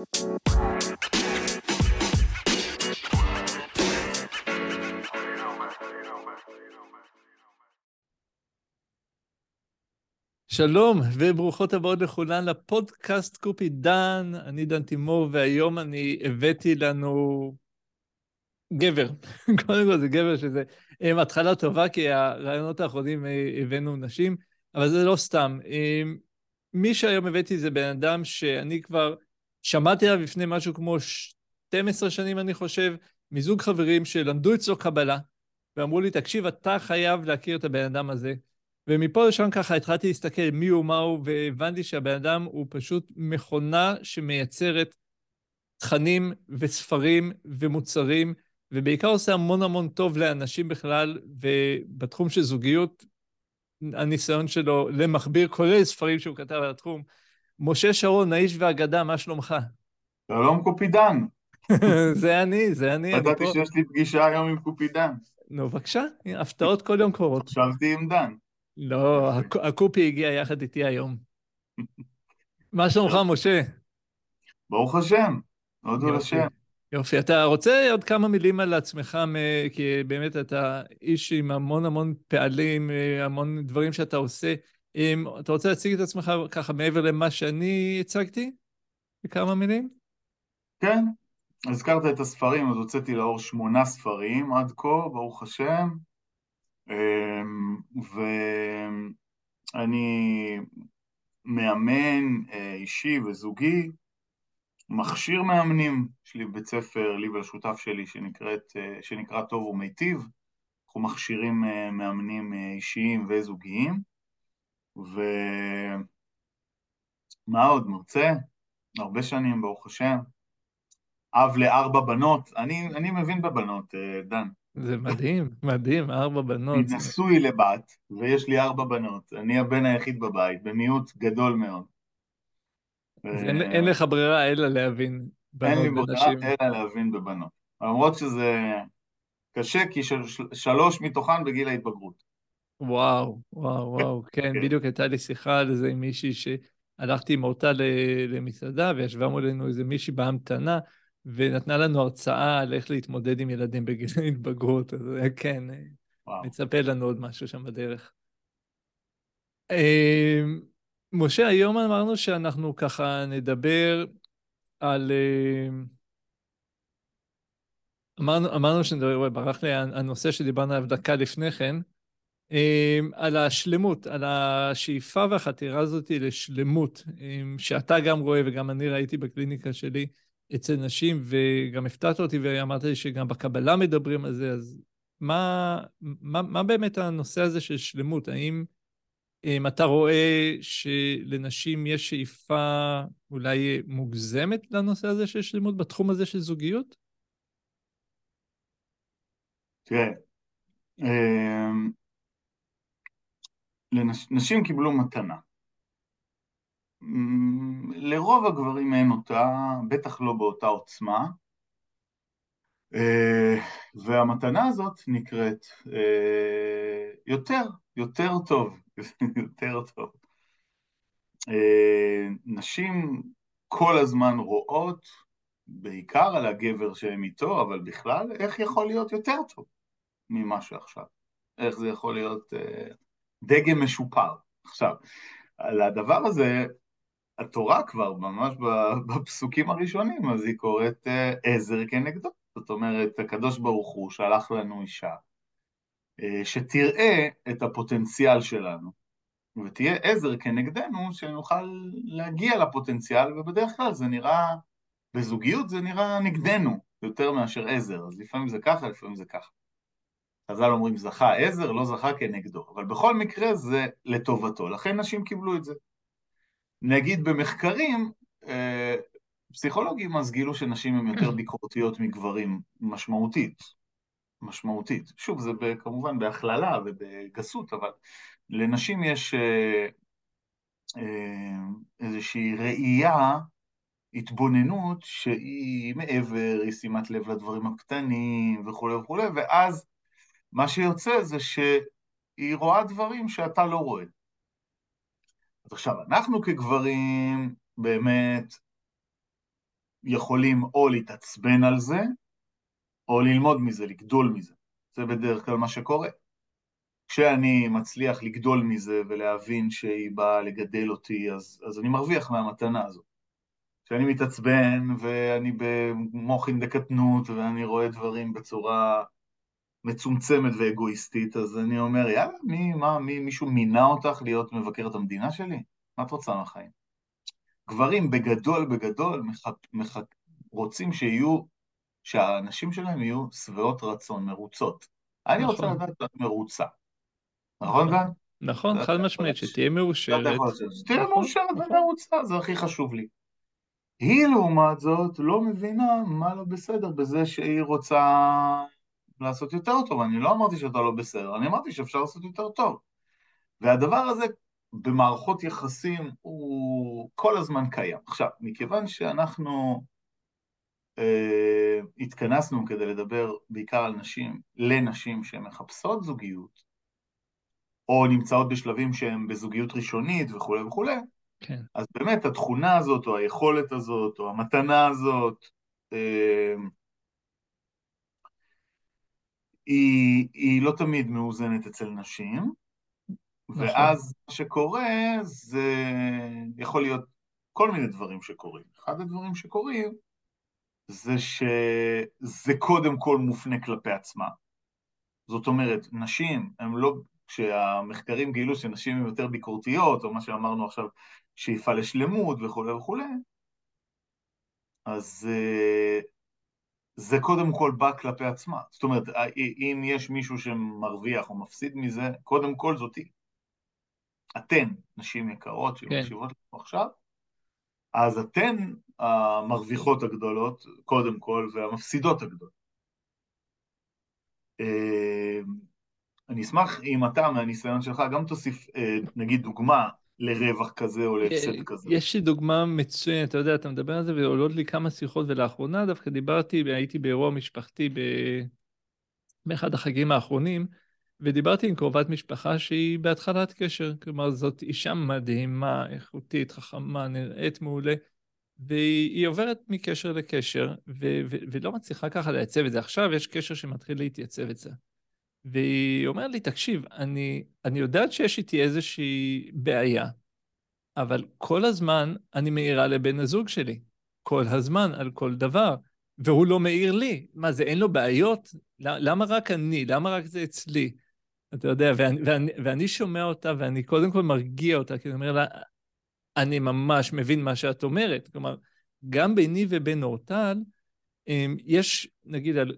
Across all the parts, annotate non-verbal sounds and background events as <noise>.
שלום וברוכות הבאות לכולן לפודקאסט קופי דן, אני דן תימור והיום אני הבאתי לנו גבר. <laughs> קודם כל זה גבר שזה um, התחלה טובה כי הרעיונות האחרונים uh, הבאנו נשים, אבל זה לא סתם. Um, מי שהיום הבאתי זה בן אדם שאני כבר שמעתי עליו לפני משהו כמו 12 שנים אני חושב, מזוג חברים שלמדו אצלו קבלה ואמרו לי תקשיב אתה חייב להכיר את הבן אדם הזה. ומפה לשם ככה התחלתי להסתכל מי הוא, מה הוא, והבנתי שהבן אדם הוא פשוט מכונה שמייצרת תכנים וספרים ומוצרים, ובעיקר עושה המון המון טוב לאנשים בכלל, ובתחום של זוגיות, הניסיון שלו למכביר, כולל ספרים שהוא כתב על התחום. משה שרון, האיש והאגדה, מה שלומך? שלום קופידן. <laughs> זה אני, זה אני. ידעתי שיש לי פגישה היום עם קופידן. נו, בבקשה, הפתעות כל יום קורות. חשבתי עם דן. לא, הקופי הגיע יחד איתי היום. <laughs> מה שלומך, משה? ברוך השם, הודו לשם. יופי, אתה רוצה עוד כמה מילים על עצמך, כי באמת אתה איש עם המון המון פעלים, המון דברים שאתה עושה. אתה רוצה להציג את עצמך ככה מעבר למה שאני הצגתי? בכמה מילים? כן, הזכרת את הספרים, אז הוצאתי לאור שמונה ספרים עד כה, ברוך השם. אמ, ואני מאמן אה, אישי וזוגי, מכשיר מאמנים, יש לי בית ספר, לי ולשותף שלי, שנקראת, אה, שנקרא טוב ומיטיב, אנחנו מכשירים אה, מאמנים אישיים וזוגיים, ומה עוד, מרצה, הרבה שנים, ברוך השם, אב לארבע בנות, אני, אני מבין בבנות, דן. זה מדהים, מדהים, ארבע בנות. אני נשוי לבת, ויש לי ארבע בנות. אני הבן היחיד בבית, במיעוט גדול מאוד. אין, אין לך ברירה אלא להבין בנות. אין לי ברירה אלא להבין בבנות. למרות שזה קשה, כי של, שלוש מתוכן בגיל ההתבגרות. וואו, וואו, וואו, כן, כן, בדיוק הייתה לי שיחה על זה עם מישהי שהלכתי עם אותה למסעדה, וישבה מולנו איזה מישהי בהמתנה, ונתנה לנו הרצאה על איך להתמודד עם ילדים בגיל <laughs> ההתבגרות, אז כן, וואו. מצפה לנו עוד משהו שם בדרך. אמ, משה, היום אמרנו שאנחנו ככה נדבר על... אמ, אמרנו, אמרנו שנדבר, ברח לי הנושא שדיברנו עליו דקה לפני כן, על השלמות, על השאיפה והחתירה הזאת לשלמות, שאתה גם רואה וגם אני ראיתי בקליניקה שלי, אצל נשים, וגם הפתעת אותי ואמרת לי שגם בקבלה מדברים על זה, אז מה, מה, מה באמת הנושא הזה של שלמות? האם אם אתה רואה שלנשים יש שאיפה אולי מוגזמת לנושא הזה של שלמות בתחום הזה של זוגיות? תראה, אמ, נשים קיבלו מתנה. לרוב הגברים אין אותה, בטח לא באותה עוצמה, אה, והמתנה הזאת נקראת אה, יותר, יותר טוב, <laughs> יותר טוב. אה, נשים כל הזמן רואות, בעיקר על הגבר שהם איתו, אבל בכלל, איך יכול להיות יותר טוב ממה שעכשיו? איך זה יכול להיות דגם משופר? עכשיו, על הדבר הזה התורה כבר, ממש בפסוקים הראשונים, אז היא קוראת אה, עזר כנגדו. זאת אומרת, הקדוש ברוך הוא שלח לנו אישה אה, שתראה את הפוטנציאל שלנו, ותהיה עזר כנגדנו שנוכל להגיע לפוטנציאל, ובדרך כלל זה נראה, בזוגיות זה נראה נגדנו יותר מאשר עזר, אז לפעמים זה ככה, לפעמים זה ככה. חז"ל אומרים זכה עזר, לא זכה כנגדו, אבל בכל מקרה זה לטובתו, לכן נשים קיבלו את זה. נגיד במחקרים, אה, פסיכולוגים אז גילו שנשים הן יותר ביקורתיות מגברים משמעותית, משמעותית. שוב, זה כמובן בהכללה ובגסות, אבל לנשים יש אה, אה, איזושהי ראייה, התבוננות שהיא מעבר, היא שימת לב לדברים הקטנים וכולי וכולי, ואז מה שיוצא זה שהיא רואה דברים שאתה לא רואה. אז עכשיו, אנחנו כגברים, באמת, יכולים או להתעצבן על זה, או ללמוד מזה, לגדול מזה. זה בדרך כלל מה שקורה. כשאני מצליח לגדול מזה ולהבין שהיא באה לגדל אותי, אז, אז אני מרוויח מהמתנה הזאת. כשאני מתעצבן ואני במוחין דקטנות ואני רואה דברים בצורה מצומצמת ואגואיסטית, אז אני אומר, יאללה, מי, מה, מי, מישהו מינה אותך להיות מבקרת המדינה שלי? מה את רוצה מהחיים? גברים בגדול בגדול מח, מח, רוצים שיהיו, שהאנשים שלהם יהיו שבעות רצון, מרוצות. אני רוצה נכון. לדעת שאת מרוצה. נכון, דן? נכון, חד משמעית, שתהיה מאושרת. שתהיה נכון, מאושרת נכון. ומרוצה, זה הכי חשוב לי. היא לעומת זאת לא מבינה מה לא בסדר בזה שהיא רוצה לעשות יותר טוב. אני לא אמרתי שאתה לא בסדר, אני אמרתי שאפשר לעשות יותר טוב. והדבר הזה במערכות יחסים הוא כל הזמן קיים. עכשיו, מכיוון שאנחנו אה, התכנסנו כדי לדבר בעיקר על נשים, לנשים שמחפשות זוגיות, או נמצאות בשלבים שהם בזוגיות ראשונית וכולי וכולי, כן. אז באמת התכונה הזאת, או היכולת הזאת, או המתנה הזאת, אה, היא, היא לא תמיד מאוזנת אצל נשים, נכון. ואז מה שקורה זה יכול להיות כל מיני דברים שקורים. אחד הדברים שקורים זה שזה קודם כל מופנה כלפי עצמם. זאת אומרת, נשים הן לא, כשהמחקרים גילו שנשים הן יותר ביקורתיות, או מה שאמרנו עכשיו, שאיפה לשלמות וכולי וכולי, אז אה, זה קודם כל בא כלפי עצמה. זאת אומרת, אם יש מישהו שמרוויח או מפסיד מזה, קודם כל זאתי. אתן, נשים יקרות שמקשיבות כן. לנו עכשיו, אז אתן המרוויחות הגדולות, קודם כל, והמפסידות הגדולות. אה, אני אשמח אם אתה, מהניסיון שלך, גם תוסיף, אה, נגיד, דוגמה לרווח כזה או להפסד כזה. יש לי דוגמה מצוינת, אתה יודע, אתה מדבר על זה ועולות לי כמה שיחות, ולאחרונה דווקא דיברתי, הייתי באירוע משפחתי ב... באחד החגים האחרונים, ודיברתי עם קרובת משפחה שהיא בהתחלת קשר, כלומר זאת אישה מדהימה, איכותית, חכמה, נראית מעולה, והיא עוברת מקשר לקשר, ו- ו- ולא מצליחה ככה לייצב את זה. עכשיו יש קשר שמתחיל להתייצב את זה. והיא אומרת לי, תקשיב, אני, אני יודעת שיש איתי איזושהי בעיה, אבל כל הזמן אני מעירה לבן הזוג שלי. כל הזמן, על כל דבר. והוא לא מעיר לי. מה זה, אין לו בעיות? למה רק אני? למה רק זה אצלי? אתה יודע, ואני, ואני, ואני שומע אותה ואני קודם כל מרגיע אותה, כי אני אומר לה, אני ממש מבין מה שאת אומרת. כלומר, גם ביני ובין אורטל, אמ, יש, נגיד, על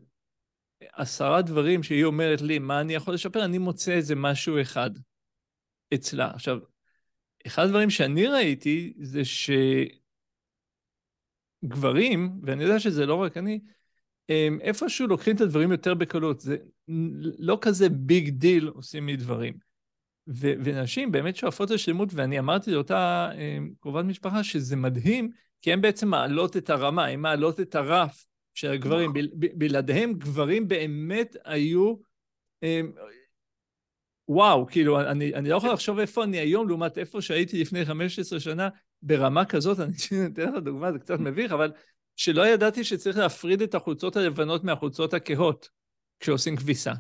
עשרה דברים שהיא אומרת לי, מה אני יכול לשפר, אני מוצא איזה משהו אחד אצלה. עכשיו, אחד הדברים שאני ראיתי זה שגברים, ואני יודע שזה לא רק אני, הם איפשהו לוקחים את הדברים יותר בקלות. זה לא כזה big deal עושים מדברים. ו- ונשים באמת שואפות לשלמות, ואני אמרתי לאותה קרובת משפחה שזה מדהים, כי הן בעצם מעלות את הרמה, הן מעלות את הרף של הגברים. נכון. בלעדיהם גברים באמת היו... הם, וואו, כאילו, אני, אני לא יכול לחשוב איפה אני היום לעומת איפה שהייתי לפני 15 שנה ברמה כזאת, אני אתן לך דוגמה, זה קצת מביך, אבל שלא ידעתי שצריך להפריד את החולצות הלבנות מהחולצות הכהות כשעושים כביסה.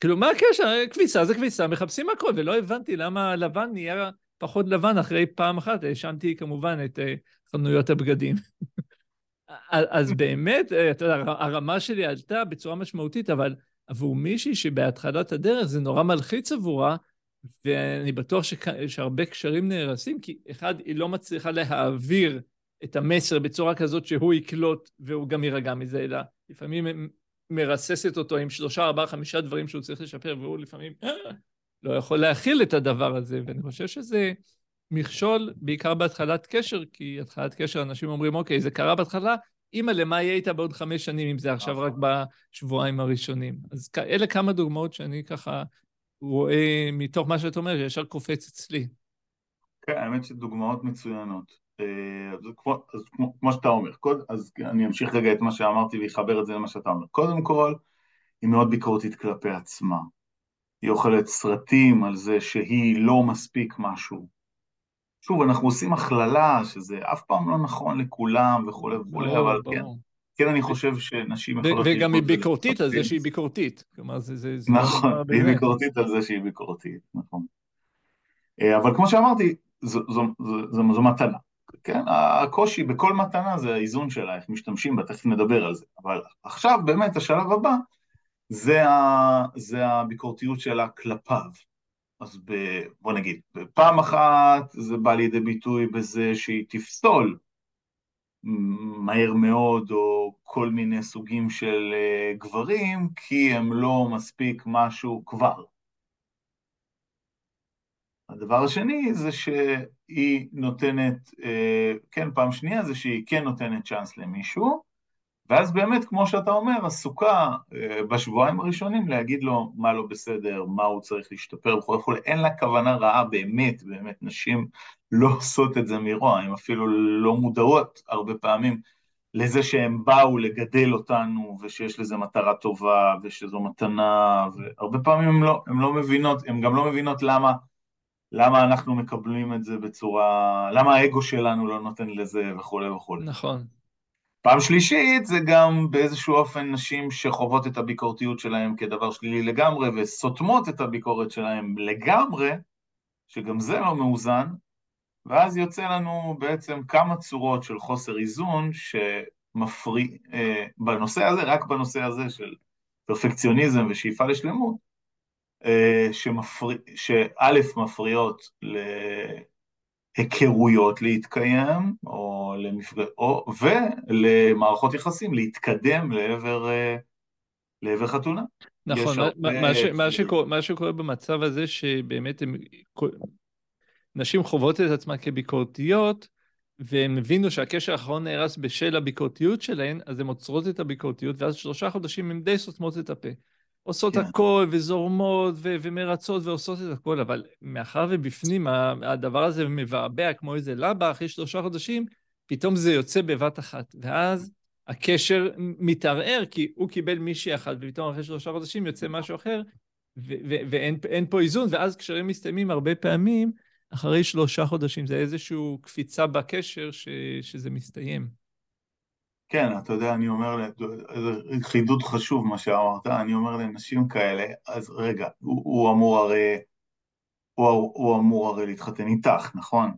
כאילו, מה הקשר? כביסה זה כביסה, מחפשים הכל, ולא הבנתי למה לבן נהיה פחות לבן אחרי פעם אחת. האשמתי כמובן את uh, חנויות הבגדים. אז באמת, אה, אתה יודע, הרמה שלי עלתה בצורה משמעותית, אבל עבור מישהי שבהתחלת הדרך זה נורא מלחיץ עבורה, ואני בטוח שכ... שהרבה קשרים נהרסים, כי אחד, היא לא מצליחה להעביר את המסר בצורה כזאת שהוא יקלוט והוא גם יירגע מזה, אלא לפעמים מרססת אותו עם שלושה, ארבעה, חמישה דברים שהוא צריך לשפר, והוא לפעמים אה, לא יכול להכיל את הדבר הזה, ואני חושב שזה מכשול, בעיקר בהתחלת קשר, כי התחלת קשר, אנשים אומרים, אוקיי, זה קרה בהתחלה, אימא, למה יהיה איתה בעוד חמש שנים, אם זה עכשיו רק נכון. בשבועיים הראשונים? אז אלה כמה דוגמאות שאני ככה רואה מתוך מה שאת אומרת, ישר קופץ אצלי. כן, האמת שדוגמאות מצוינות. אה, אז כמו, אז כמו, כמו שאתה אומר, קוד, אז אני אמשיך רגע את מה שאמרתי ואחבר את זה למה שאתה אומר. קודם כל, היא מאוד ביקורתית כלפי עצמה. היא אוכלת סרטים על זה שהיא לא מספיק משהו, שוב, אנחנו עושים הכללה, שזה אף פעם לא נכון לכולם וכולי וכולי, ברור, אבל כן. כן אני חושב שנשים יכולות... וגם היא ביקורתית על זה. שהיא ביקורתית. כלומר, זה... זה, זה לא נכון, היא. ביקורתית על זה שהיא ביקורתית, נכון. אה, אבל כמו שאמרתי, זו, זו, זו, זו, זו מתנה. כן, הקושי בכל מתנה זה האיזון שלה, איך משתמשים בה, תכף נדבר על זה. אבל עכשיו באמת השלב הבא זה, ה, זה הביקורתיות שלה כלפיו. אז ב, בוא נגיד, פעם אחת זה בא לידי ביטוי בזה שהיא תפסול מהר מאוד, או כל מיני סוגים של אה, גברים, כי הם לא מספיק משהו כבר. הדבר השני זה שהיא נותנת, אה, כן, פעם שנייה זה שהיא כן נותנת צ'אנס למישהו, ואז באמת, כמו שאתה אומר, עסוקה אה, בשבועיים הראשונים להגיד לו מה לא בסדר, מה הוא צריך להשתפר וכו' וכו', אין לה כוונה רעה באמת, באמת, נשים לא עושות את זה מרוע, הן אפילו לא מודעות הרבה פעמים לזה שהם באו לגדל אותנו, ושיש לזה מטרה טובה, ושזו מתנה, והרבה פעמים הן לא, הן לא מבינות, הן גם לא מבינות למה למה אנחנו מקבלים את זה בצורה, למה האגו שלנו לא נותן לזה וכולי וכולי. נכון. פעם שלישית זה גם באיזשהו אופן נשים שחוות את הביקורתיות שלהם כדבר שלילי לגמרי וסותמות את הביקורת שלהם לגמרי, שגם זה לא מאוזן, ואז יוצא לנו בעצם כמה צורות של חוסר איזון שמפריע, אה, בנושא הזה, רק בנושא הזה של פרפקציוניזם ושאיפה לשלמות, אה, שמפריע, שא' מפריעות להיכרויות להתקיים, או למפג... או... ולמערכות יחסים להתקדם לעבר, אה, לעבר חתונה. נכון, מה, הרבה מה, ש, מה. שקורה, מה שקורה במצב הזה שבאמת הם, נשים חוות את עצמן כביקורתיות, והן הבינו שהקשר האחרון נהרס בשל הביקורתיות שלהן, אז הן עוצרות את הביקורתיות, ואז שלושה חודשים הן די סותמות את הפה. עושות כן. הכל וזורמות ו- ומרצות ועושות את הכל, אבל מאחר ובפנים הדבר הזה מבעבע כמו איזה לבה, אחרי שלושה חודשים, פתאום זה יוצא בבת אחת. ואז הקשר מתערער, כי הוא קיבל מישהי אחת, ופתאום אחרי שלושה חודשים יוצא משהו אחר, ו- ו- ואין אין פה איזון, ואז קשרים מסתיימים הרבה פעמים, אחרי שלושה חודשים, זה איזושהי קפיצה בקשר ש- שזה מסתיים. כן, אתה יודע, אני אומר, זה חידוד חשוב מה שאמרת, אני אומר לנשים כאלה, אז רגע, הוא, הוא אמור הרי, הוא, הוא אמור הרי להתחתן איתך, נכון?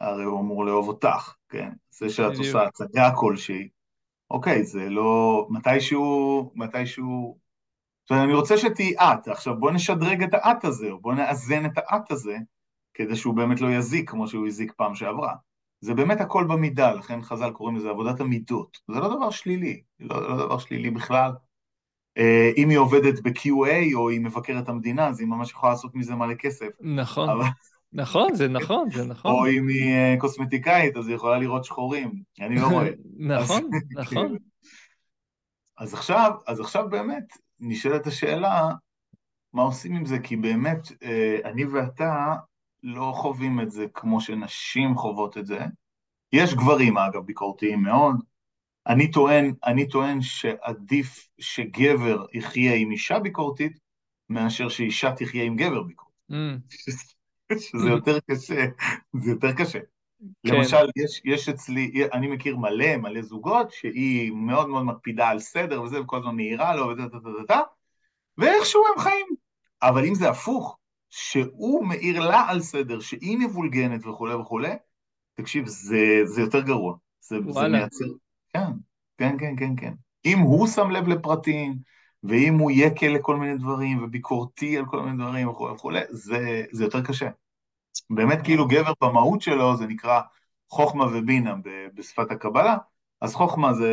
הרי הוא אמור לאהוב אותך, כן? זה שאת בדיוק. עושה הצגה כלשהי, אוקיי, זה לא... מתישהו, מתישהו... זאת אומרת, אני רוצה שתהיי את, עכשיו בוא נשדרג את האט הזה, או בוא נאזן את האט הזה, כדי שהוא באמת לא יזיק כמו שהוא הזיק פעם שעברה. זה באמת הכל במידה, לכן חז"ל קוראים לזה עבודת המידות. זה לא דבר שלילי, לא, לא דבר שלילי בכלל. אה, אם היא עובדת ב-QA או היא מבקרת המדינה, אז היא ממש יכולה לעשות מזה מלא כסף. נכון, אבל, נכון, זה נכון, זה נכון. או אם היא אה, קוסמטיקאית, אז היא יכולה לראות שחורים. אני לא רואה. <laughs> נכון, אז- נכון. <laughs> אז עכשיו, אז עכשיו באמת נשאלת השאלה, מה עושים עם זה? כי באמת, אה, אני ואתה לא חווים את זה כמו שנשים חוות את זה. יש גברים, אגב, ביקורתיים מאוד. אני טוען, אני טוען שעדיף שגבר יחיה עם אישה ביקורתית, מאשר שאישה תחיה עם גבר ביקורתי. Mm, <laughs> שזה יותר קשה, זה יותר קשה. כן. למשל, יש, יש אצלי, אני מכיר מלא, מלא זוגות, שהיא מאוד מאוד מקפידה על סדר וזה, וכל הזמן מעירה לו, וזה, וזה, וזה, ואיכשהו הם חיים. אבל אם זה הפוך, שהוא מעיר לה על סדר, שהיא מבולגנת וכולי וכולי, תקשיב, זה, זה יותר גרוע. זה, זה. מייצר... כן, כן, כן, כן, כן. אם הוא שם לב לפרטים, ואם הוא יקל לכל מיני דברים, וביקורתי על כל מיני דברים וכולי וכולי, זה, זה יותר קשה. באמת כאילו גבר במהות שלו זה נקרא חוכמה ובינה בשפת הקבלה, אז חוכמה זה,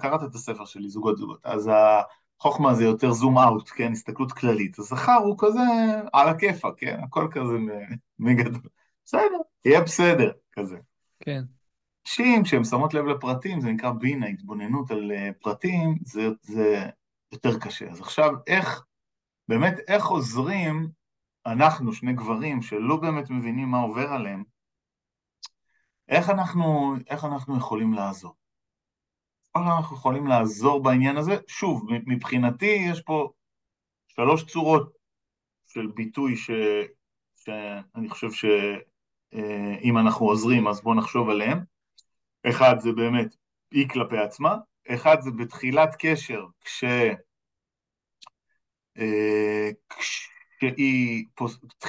קראת את הספר שלי, זוגות זוגות, אז החוכמה זה יותר זום אאוט, כן, הסתכלות כללית, הזכר הוא כזה על הכיפה, כן, הכל כזה מגדול, בסדר, יהיה בסדר, כזה. כן. נשים, כשהן שמות לב לפרטים, זה נקרא בינה, התבוננות על אה, פרטים, זה, זה יותר קשה. אז עכשיו, איך, באמת, איך עוזרים אנחנו, שני גברים, שלא באמת מבינים מה עובר עליהם, איך אנחנו, איך אנחנו יכולים לעזור? איך אנחנו יכולים לעזור בעניין הזה? שוב, מבחינתי יש פה שלוש צורות של ביטוי ש, שאני חושב אה, אם אנחנו עוזרים, אז בואו נחשוב עליהם. אחד זה באמת היא כלפי עצמה, אחד זה בתחילת קשר, כש... אה, כשהיא,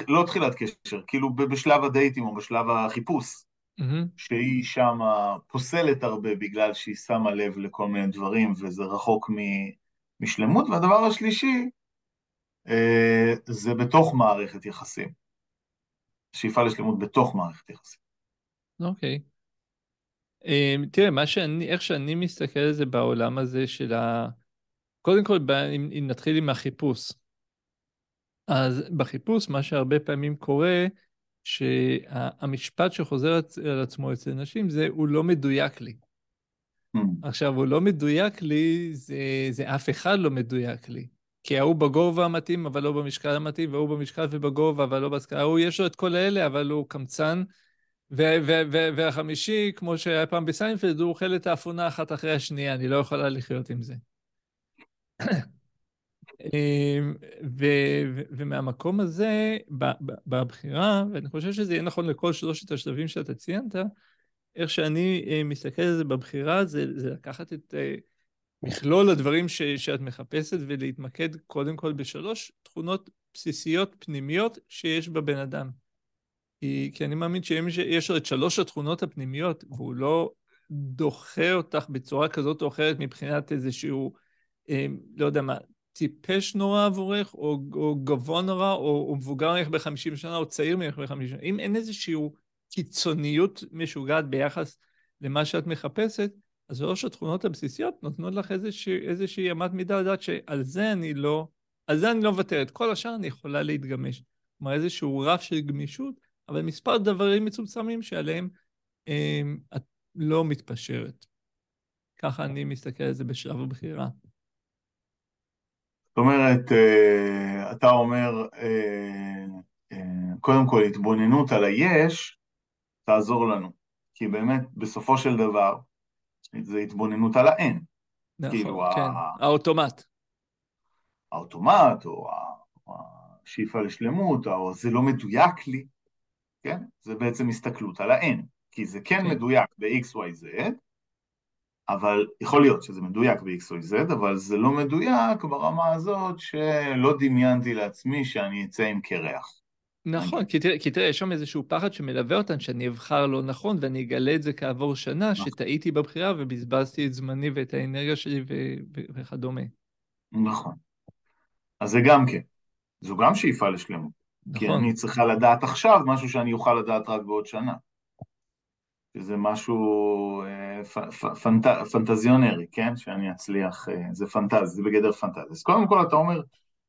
לא תחילת קשר, כאילו בשלב הדייטים או בשלב החיפוש, mm-hmm. שהיא שמה פוסלת הרבה בגלל שהיא שמה לב לכל מיני דברים וזה רחוק משלמות, והדבר השלישי אה, זה בתוך מערכת יחסים. שאיפה לשלמות בתוך מערכת יחסים. אוקיי. Okay. Um, תראה, מה שאני, איך שאני מסתכל על זה בעולם הזה של ה... קודם כל, אם, אם נתחיל עם החיפוש. אז בחיפוש, מה שהרבה פעמים קורה, שהמשפט שחוזר על עצמו אצל נשים זה, הוא לא מדויק לי. Mm. עכשיו, הוא לא מדויק לי, זה, זה אף אחד לא מדויק לי. כי ההוא בגובה המתאים, אבל לא במשקל המתאים, והוא במשקל ובגובה, אבל לא בהשכלה. ההוא יש לו את כל האלה, אבל הוא קמצן. והחמישי, כמו שהיה פעם בסיינפלד, הוא אוכל את האפונה אחת אחרי השנייה, אני לא יכולה לחיות עם זה. אמ, ומהמקום הזה, בבחירה, ואני חושב שזה יהיה נכון לכל שלושת השלבים שאתה ציינת, איך שאני אה, מסתכל על זה בבחירה, זה, זה לקחת את אה, מכלול הדברים ש, שאת מחפשת ולהתמקד קודם כל בשלוש תכונות בסיסיות פנימיות שיש בבן אדם. כי, כי אני מאמין שאם יש לו את שלוש התכונות הפנימיות, והוא לא דוחה אותך בצורה כזאת או אחרת מבחינת איזשהו, אה, לא יודע מה, טיפש נורא עבורך, או, או גבוה נורא, או, או מבוגר ממך ב-50 שנה, או צעיר ממך ב-50 שנה. אם אין איזושהי קיצוניות משוגעת ביחס למה שאת מחפשת, אז שלוש התכונות הבסיסיות נותנות לך איזושהי, איזושהי אמת מידה לדעת שעל זה אני לא, על זה אני לא מוותרת. כל השאר אני יכולה להתגמש. כלומר, איזשהו רף של גמישות, אבל מספר דברים מצומצמים שעליהם אה, את לא מתפשרת. ככה אני מסתכל על זה בשלב הבחירה. זאת אומרת, אה, אתה אומר, אה, אה, קודם כל, התבוננות על היש תעזור לנו, כי באמת, בסופו של דבר, זה התבוננות על האין. נכון, כאילו, כן, ה... האוטומט. האוטומט, או השאיפה לשלמות, או זה לא מדויק לי, כן? זה בעצם הסתכלות על האין, כי זה כן, כן. מדויק ב-XYZ, אבל יכול להיות שזה מדויק ב-X או Z, אבל זה לא מדויק ברמה הזאת שלא דמיינתי לעצמי שאני אצא עם קרח. נכון, כי תראה, כי תראה, יש שם איזשהו פחד שמלווה אותן, שאני אבחר לא נכון ואני אגלה את זה כעבור שנה, נכון. שטעיתי בבחירה ובזבזתי את זמני ואת האנרגיה שלי ו- ו- וכדומה. נכון. אז זה גם כן. זו גם שאיפה לשלמות. נכון. כי אני צריכה לדעת עכשיו משהו שאני אוכל לדעת רק בעוד שנה. שזה משהו אה, פנט, פנטזיונרי, כן? שאני אצליח, אה, זה פנטזי, זה בגדר פנטזי. אז קודם כל אתה אומר,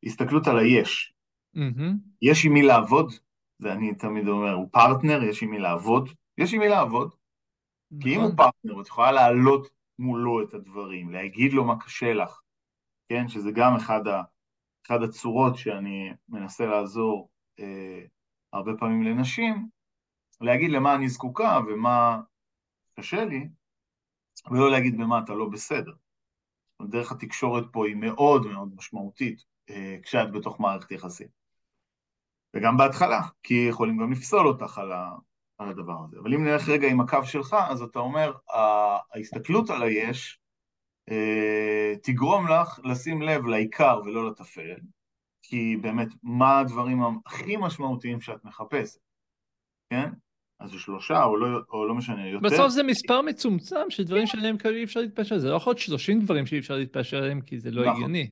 הסתכלות על היש. אמ-המ. יש עם מי לעבוד, ואני תמיד אומר, הוא פרטנר, יש עם מי לעבוד, יש עם מי לעבוד. נכון. כי אם הוא נכון. פרטנר, את יכולה להעלות מולו את הדברים, להגיד לו מה קשה לך, כן? שזה גם אחד, ה, אחד הצורות שאני מנסה לעזור אה, הרבה פעמים לנשים, להגיד למה אני זקוקה ומה קשה לי, ולא להגיד במה אתה לא בסדר. דרך התקשורת פה היא מאוד מאוד משמעותית אה, כשאת בתוך מערכת יחסים. וגם בהתחלה, כי יכולים גם לפסול אותך על, הדבר הזה. אבל אם נלך רגע עם הקו שלך, אז אתה אומר, ההסתכלות על היש אה, תגרום לך לשים לב לעיקר ולא לטפל, כי באמת, מה הדברים הכי משמעותיים שאת מחפשת, כן? אז זה שלושה, או לא, או לא משנה, יותר. בסוף זה מספר מצומצם של דברים שעליהם אי אפשר להתפשר. זה לא יכול להיות 30 דברים שאי אפשר להתפשר עליהם, כי זה לא נכון. הגיוני.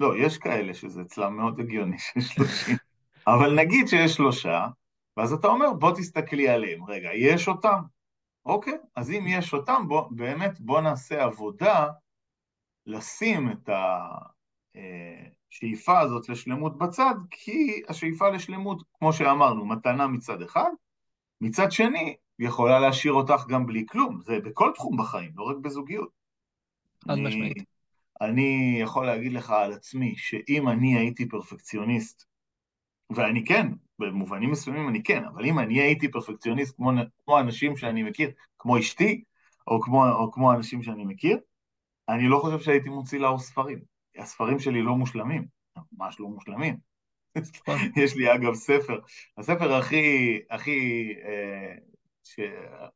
לא, יש כאלה שזה אצלם מאוד הגיוני <laughs> שיש 30. אבל נגיד שיש שלושה, ואז אתה אומר, בוא תסתכלי עליהם. רגע, יש אותם? אוקיי, אז אם יש אותם, בוא, באמת בוא נעשה עבודה לשים את השאיפה אה, הזאת לשלמות בצד, כי השאיפה לשלמות, כמו שאמרנו, מתנה מצד אחד, מצד שני, יכולה להשאיר אותך גם בלי כלום, זה בכל תחום בחיים, לא רק בזוגיות. חד משמעית. אני יכול להגיד לך על עצמי, שאם אני הייתי פרפקציוניסט, ואני כן, במובנים מסוימים אני כן, אבל אם אני הייתי פרפקציוניסט כמו, כמו אנשים שאני מכיר, כמו אשתי, או כמו, או כמו אנשים שאני מכיר, אני לא חושב שהייתי מוציא לאור ספרים. הספרים שלי לא מושלמים, ממש לא מושלמים. נכון. <laughs> יש לי אגב ספר, הספר הכי, הכי, אה, ש...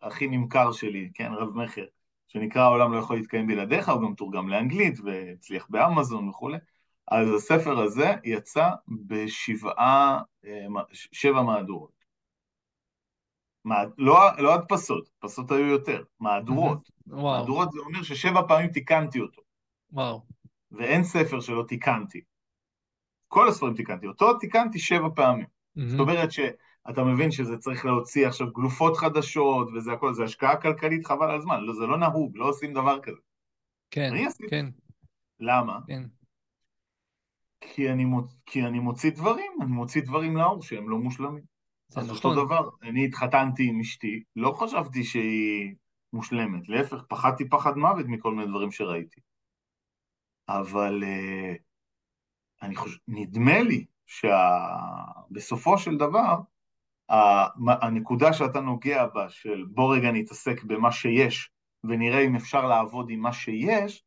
הכי נמכר שלי, כן, רב מכר, שנקרא העולם לא יכול להתקיים בלעדיך, הוא גם תורגם לאנגלית והצליח באמזון וכולי. אז הספר הזה יצא בשבעה, אה, שבע מהדורות. מה, לא, לא הדפסות, הדפסות היו יותר, מהדורות. וואו, מהדורות זה אומר ששבע פעמים תיקנתי אותו, וואו. ואין ספר שלא תיקנתי. כל הספרים תיקנתי, אותו תיקנתי שבע פעמים. זאת אומרת שאתה מבין שזה צריך להוציא עכשיו גלופות חדשות וזה הכל, זה השקעה כלכלית חבל על הזמן, לא, זה לא נהוג, לא עושים דבר כזה. כן. כן, למה? כן. כי אני, מוצ... כי אני מוציא דברים, אני מוציא דברים לאור שהם לא מושלמים. זה אז נכון. אותו דבר, אני התחתנתי עם אשתי, לא חשבתי שהיא מושלמת, להפך, פחדתי פחד מוות מכל מיני דברים שראיתי. אבל uh, אני חושב, נדמה לי שבסופו של דבר, הנקודה שאתה נוגע בה, של בוא רגע נתעסק במה שיש, ונראה אם אפשר לעבוד עם מה שיש,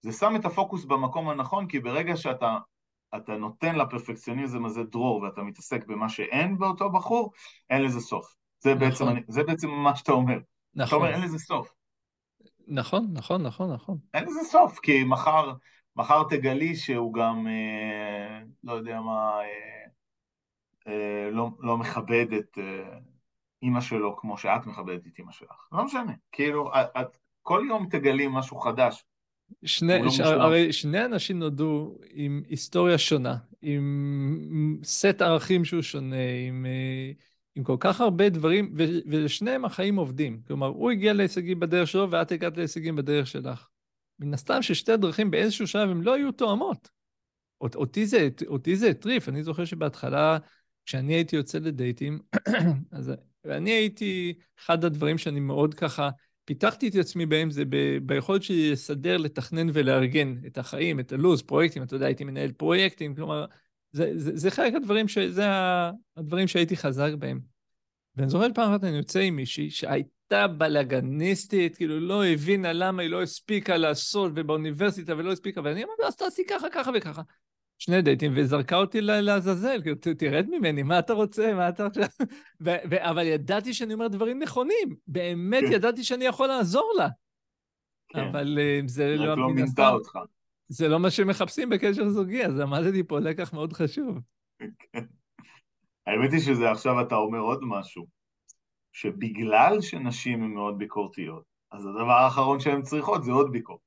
זה שם את הפוקוס במקום הנכון, כי ברגע שאתה אתה נותן לפרפקציוניזם הזה דרור ואתה מתעסק במה שאין באותו בחור, אין לזה סוף. זה, נכון. בעצם, זה בעצם מה שאתה אומר. אתה נכון, אומר, אין לזה סוף. נכון, נכון, נכון, נכון. אין לזה סוף, כי מחר, מחר תגלי שהוא גם, אה, לא יודע מה, אה, אה, לא, לא מכבד את אימא שלו כמו שאת מכבדת את אימא שלך. לא משנה. כאילו, את, את כל יום תגלי משהו חדש. שני, לא ש... הרי שני אנשים נולדו עם היסטוריה שונה, עם סט ערכים שהוא שונה, עם, עם כל כך הרבה דברים, ו... ולשניהם החיים עובדים. כלומר, הוא הגיע להישגים בדרך שלו ואת הגעת להישגים בדרך שלך. מן הסתם ששתי הדרכים באיזשהו שלב הם לא היו תואמות. אות- אותי זה, אותי זה הטריף, אני זוכר שבהתחלה, כשאני הייתי יוצא לדייטים, <clears throat> אז אני הייתי, אחד הדברים שאני מאוד ככה, פיתחתי את עצמי בהם זה ב- ביכולת שלי לסדר, לתכנן ולארגן את החיים, את הלו"ז, פרויקטים, אתה יודע, הייתי מנהל פרויקטים, כלומר, זה, זה, זה חלק הדברים, ש, זה הדברים שהייתי חזק בהם. ואני זוכר פעם אחת אני יוצא עם מישהי שהייתה בלאגניסטית, כאילו לא הבינה למה היא לא הספיקה לעשות, ובאוניברסיטה ולא הספיקה, ואני אמרתי, אז תעשי ככה, ככה וככה. שני דייטים, וזרקה אותי לעזאזל, כאילו, תרד ממני, מה אתה רוצה, מה אתה עכשיו... <laughs> אבל ידעתי שאני אומר דברים נכונים, באמת כן. ידעתי שאני יכול לעזור לה. כן. אבל אה, זה לא, רק לא מן מינתה אותך. זה לא מה שמחפשים בקשר זוגי, אז למדתי פה לקח מאוד חשוב. <laughs> האמת היא שזה עכשיו אתה אומר עוד משהו, שבגלל שנשים הן מאוד ביקורתיות, אז הדבר האחרון שהן צריכות זה עוד ביקורת.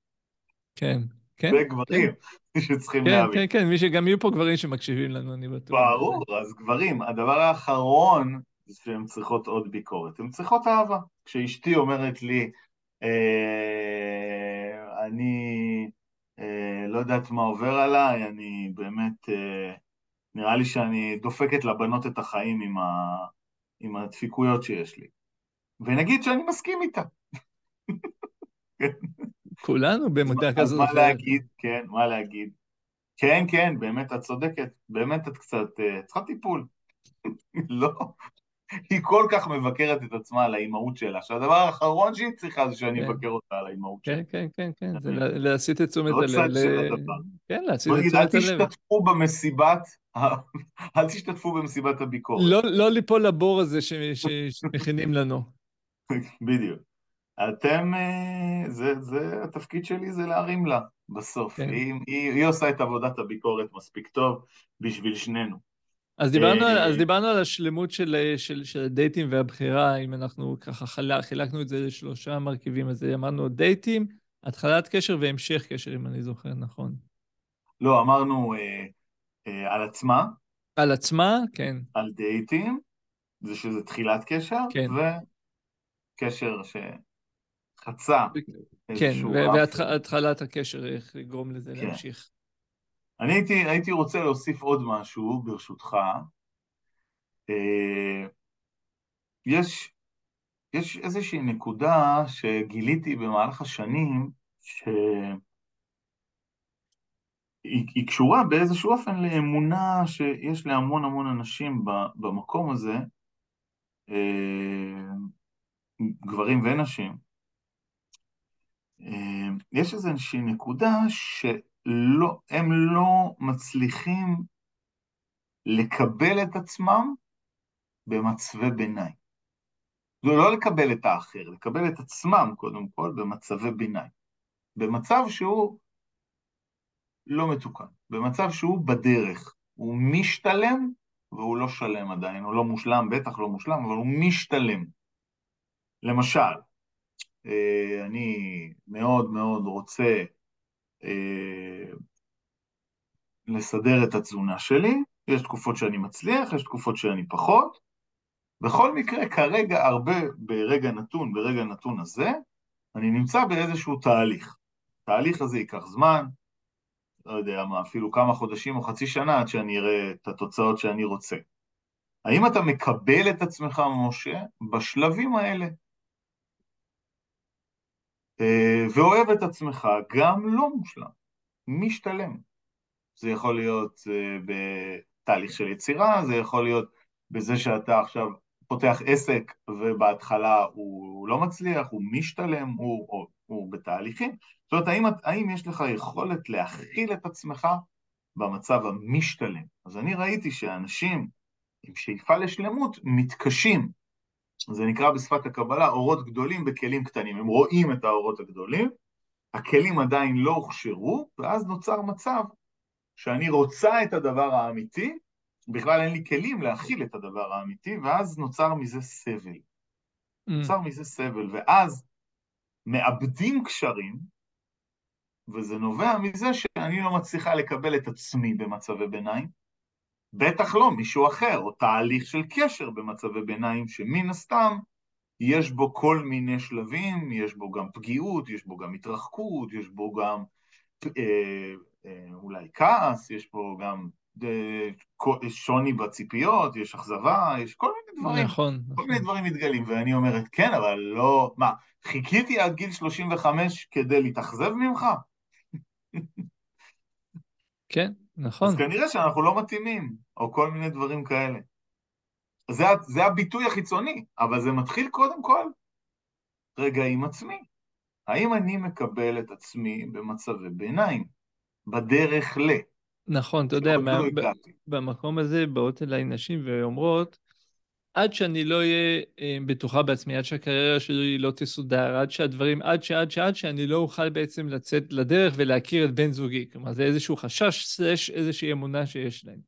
כן, כן. זה גברים שצריכים כן, להבין. כן, כן, מי שגם יהיו פה גברים שמקשיבים לנו, אני בטוח. ברור, אז גברים, הדבר האחרון זה שהן צריכות עוד ביקורת, הן צריכות אהבה. כשאשתי אומרת לי, אה, אני אה, לא יודעת מה עובר עליי, אני באמת, אה, נראה לי שאני דופקת לבנות את החיים עם, ה, עם הדפיקויות שיש לי. ונגיד שאני מסכים איתה. כולנו במודע אז כזאת. מה או אחרת. להגיד, כן, מה להגיד. כן, כן, באמת, את צודקת, באמת את קצת אה, צריכה טיפול. <laughs> לא, היא כל כך מבקרת את עצמה על האימהות שלה, שהדבר האחרון שהיא צריכה זה שאני כן. אבקר אותה על האימהות שלה. כן, כן, כן, כן, זה לה- להסיט את תשומת עוד הלב. כן, להסיט בוא את אל תשומת הלב. תשתתפו במסיבת, <laughs> אל תשתתפו במסיבת הביקורת. לא, לא ליפול לבור הזה שמכינים לנו. <laughs> בדיוק. אתם, אה, זה, זה, התפקיד שלי זה להרים לה בסוף. כן. היא, היא, היא עושה את עבודת הביקורת מספיק טוב בשביל שנינו. אז דיברנו, על, אה, אז דיברנו על השלמות של, של, של הדייטים והבחירה, אם אנחנו ככה חלק, חילקנו את זה לשלושה מרכיבים, אז אמרנו דייטים, התחלת קשר והמשך קשר, אם אני זוכר נכון. לא, אמרנו אה, אה, על עצמה, על עצמה, כן, על דייטים, זה שזה תחילת קשר, כן. וקשר שחצה כן, איזשהו רף. והתחלת הקשר, איך לגרום לזה כן. להמשיך. אני הייתי, הייתי רוצה להוסיף עוד משהו, ברשותך. אה, יש, יש איזושהי נקודה שגיליתי במהלך השנים, שהיא היא קשורה באיזשהו אופן לאמונה שיש להמון המון אנשים במקום הזה, אה, גברים ונשים. אה, יש איזושהי נקודה שהם לא מצליחים לקבל את עצמם במצבי ביניים. זה לא לקבל את האחר, לקבל את עצמם קודם כל במצבי ביניים. במצב שהוא לא מתוקן, במצב שהוא בדרך, הוא משתלם והוא לא שלם עדיין, הוא לא מושלם, בטח לא מושלם, אבל הוא משתלם. למשל, אה, אני מאוד מאוד רוצה אה, לסדר את התזונה שלי, יש תקופות שאני מצליח, יש תקופות שאני פחות. בכל מקרה, כרגע הרבה, ברגע נתון, ברגע נתון הזה, אני נמצא באיזשהו תהליך. התהליך הזה ייקח זמן, לא יודע מה, אפילו כמה חודשים או חצי שנה עד שאני אראה את התוצאות שאני רוצה. האם אתה מקבל את עצמך, משה, בשלבים האלה? אה, ואוהב את עצמך גם לא מושלם, משתלם. זה יכול להיות אה, בתהליך של יצירה, זה יכול להיות בזה שאתה עכשיו פותח עסק ובהתחלה הוא לא מצליח, הוא משתלם, הוא, הוא, הוא בתהליכים. זאת אומרת, האם, האם יש לך יכולת להכיל את עצמך במצב המשתלם? אז אני ראיתי שאנשים עם שאיפה לשלמות מתקשים. זה נקרא בשפת הקבלה אורות גדולים בכלים קטנים. הם רואים את האורות הגדולים, הכלים עדיין לא הוכשרו, ואז נוצר מצב שאני רוצה את הדבר האמיתי, בכלל אין לי כלים להכיל את הדבר האמיתי, ואז נוצר מזה סבל. Mm. נוצר מזה סבל, ואז מאבדים קשרים, וזה נובע מזה שאני לא מצליחה לקבל את עצמי במצבי ביניים, בטח לא מישהו אחר, או תהליך של קשר במצבי ביניים, שמן הסתם יש בו כל מיני שלבים, יש בו גם פגיעות, יש בו גם התרחקות, יש בו גם אה, אה, אולי כעס, יש פה גם אה, שוני בציפיות, יש אכזבה, יש כל מיני דברים. נכון. כל מיני דברים מתגלים, ואני אומרת, כן, אבל לא... מה, חיכיתי עד גיל 35 כדי להתאכזב ממך? כן, נכון. אז כנראה שאנחנו לא מתאימים, או כל מיני דברים כאלה. זה, זה הביטוי החיצוני, אבל זה מתחיל קודם כל רגע עם עצמי. האם אני מקבל את עצמי במצבי ביניים, בדרך ל... נכון, אתה יודע, מה, לא במקום הזה באות אליי נשים ואומרות, עד שאני לא אהיה אה, בטוחה בעצמי, עד שהקריירה שלי לא תסודר, עד שהדברים, עד שעד שעד שאני לא אוכל בעצם לצאת לדרך ולהכיר את בן זוגי. כלומר, זה איזשהו חשש, סלש איזושהי אמונה שיש להם.